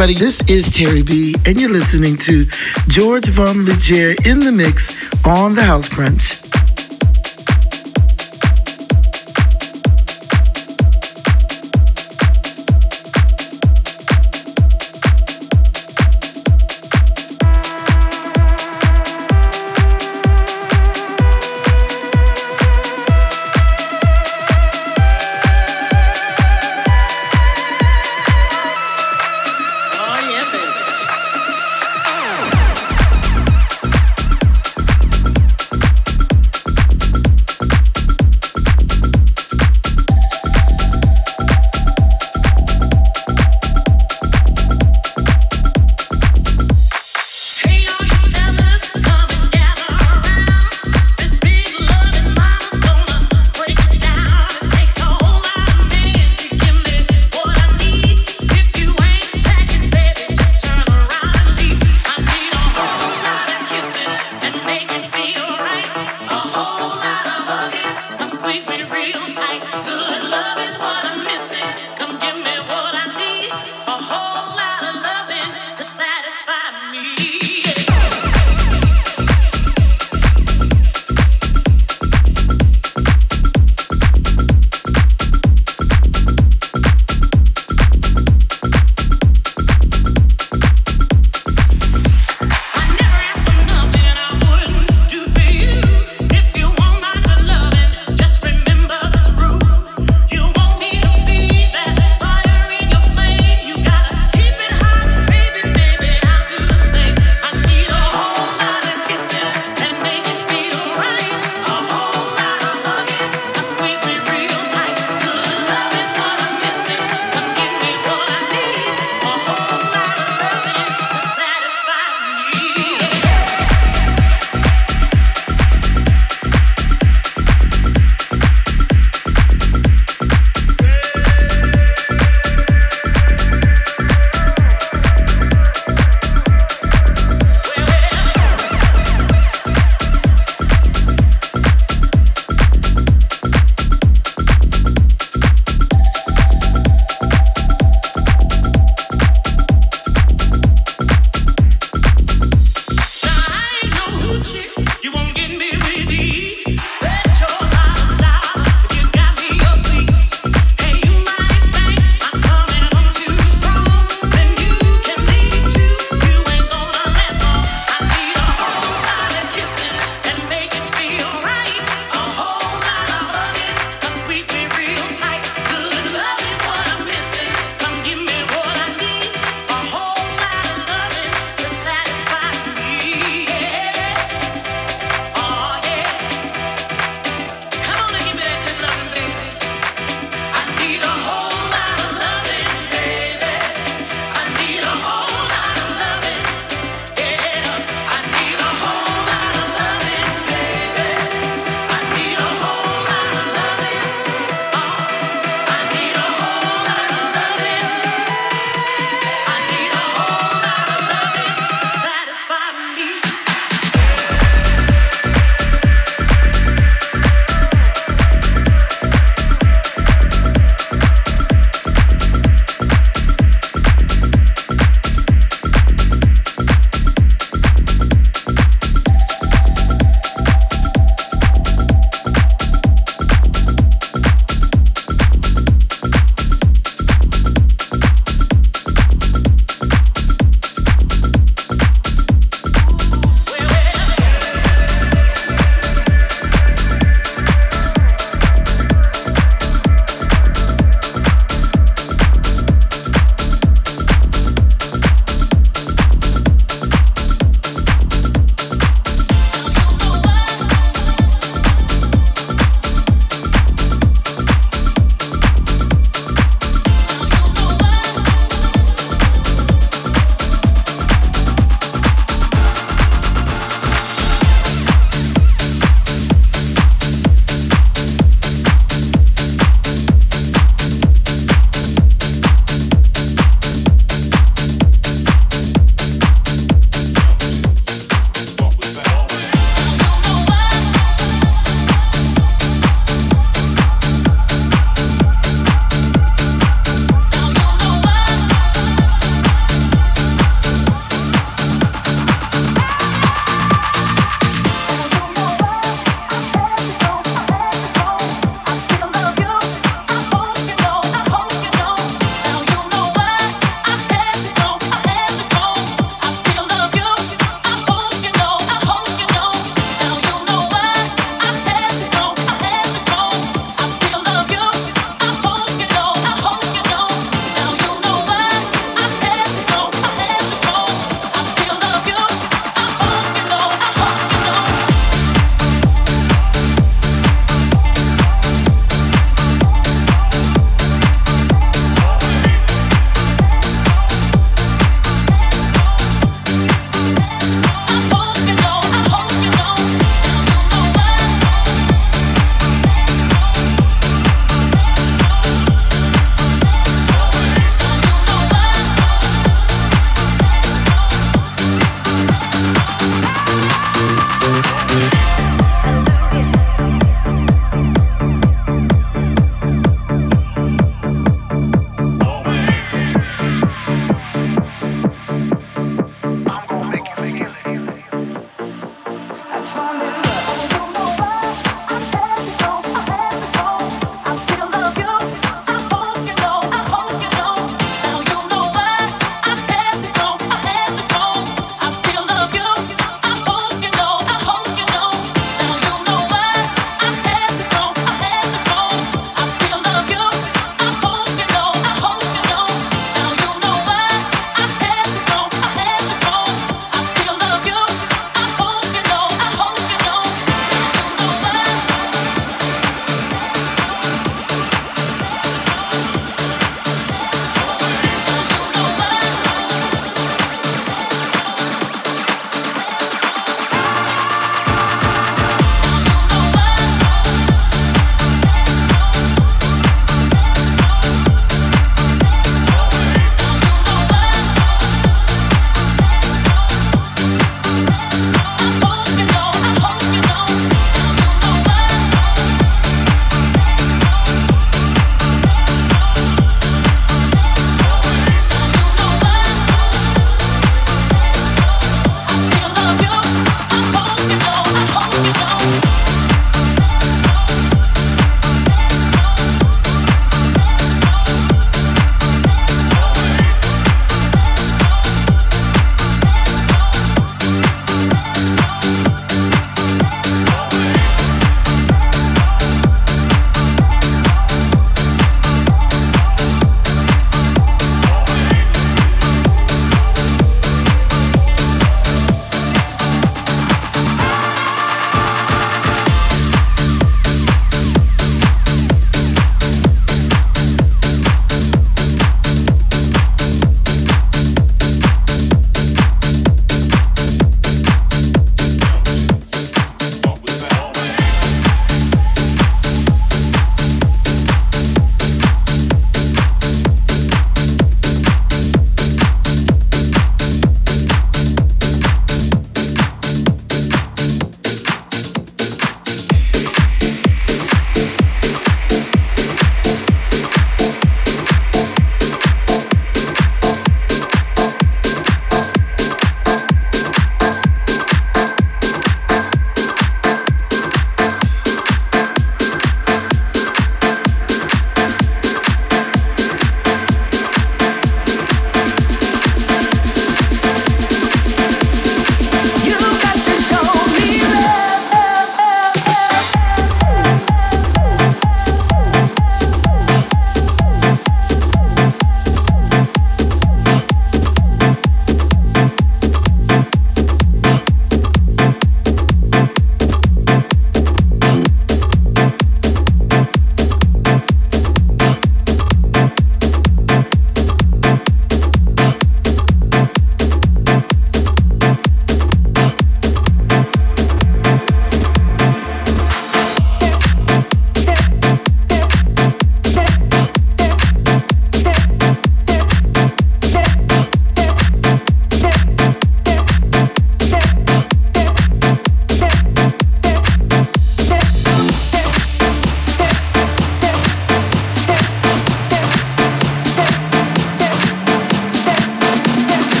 everybody, this is Terri B, and you're listening to George Von Liger in the mix on the House Crunch.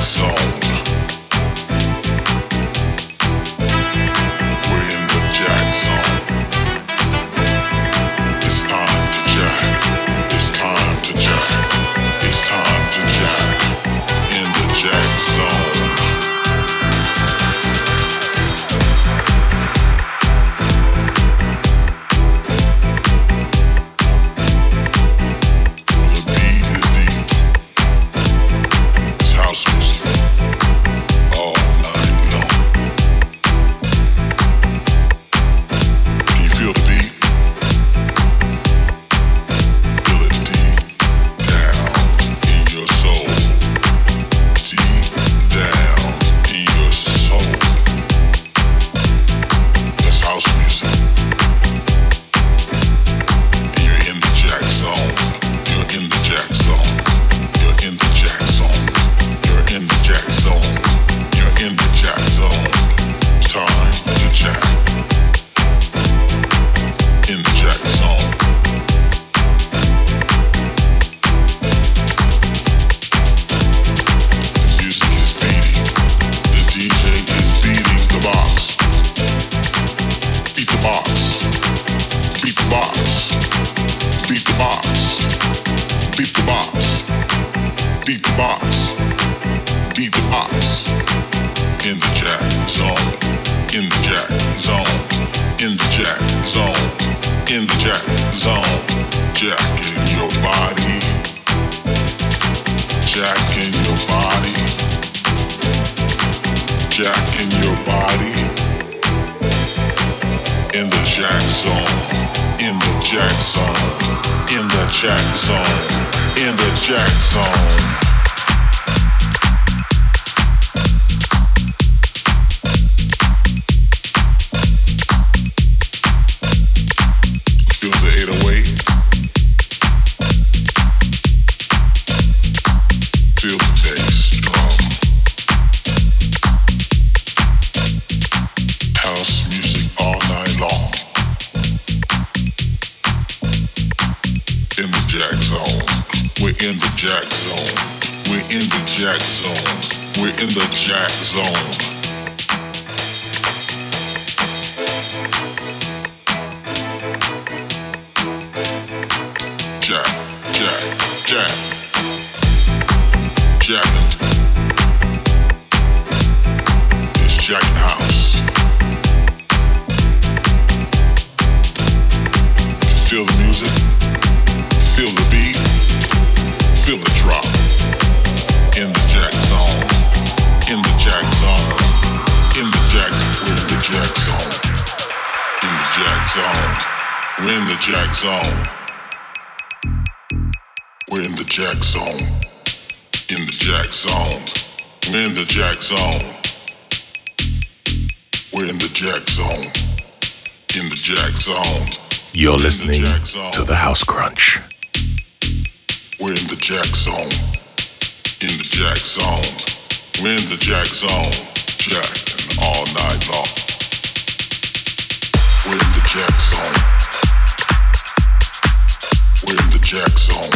zone. jack zone, in the jack zone, in the jack zone. zone. zone. We're in the jack zone. In the jack zone. We're in the jack zone. We're in the jack zone. In the jack zone. You're listening the to the House Crunch. We're in the jack zone. In the jack zone. We're in the jack zone. Jack and all night long. We're in the jack zone. We're in the jack zone.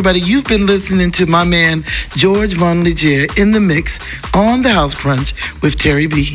Everybody, you've been listening to my man George Von Liger in the mix on the House Crunch with Terri B.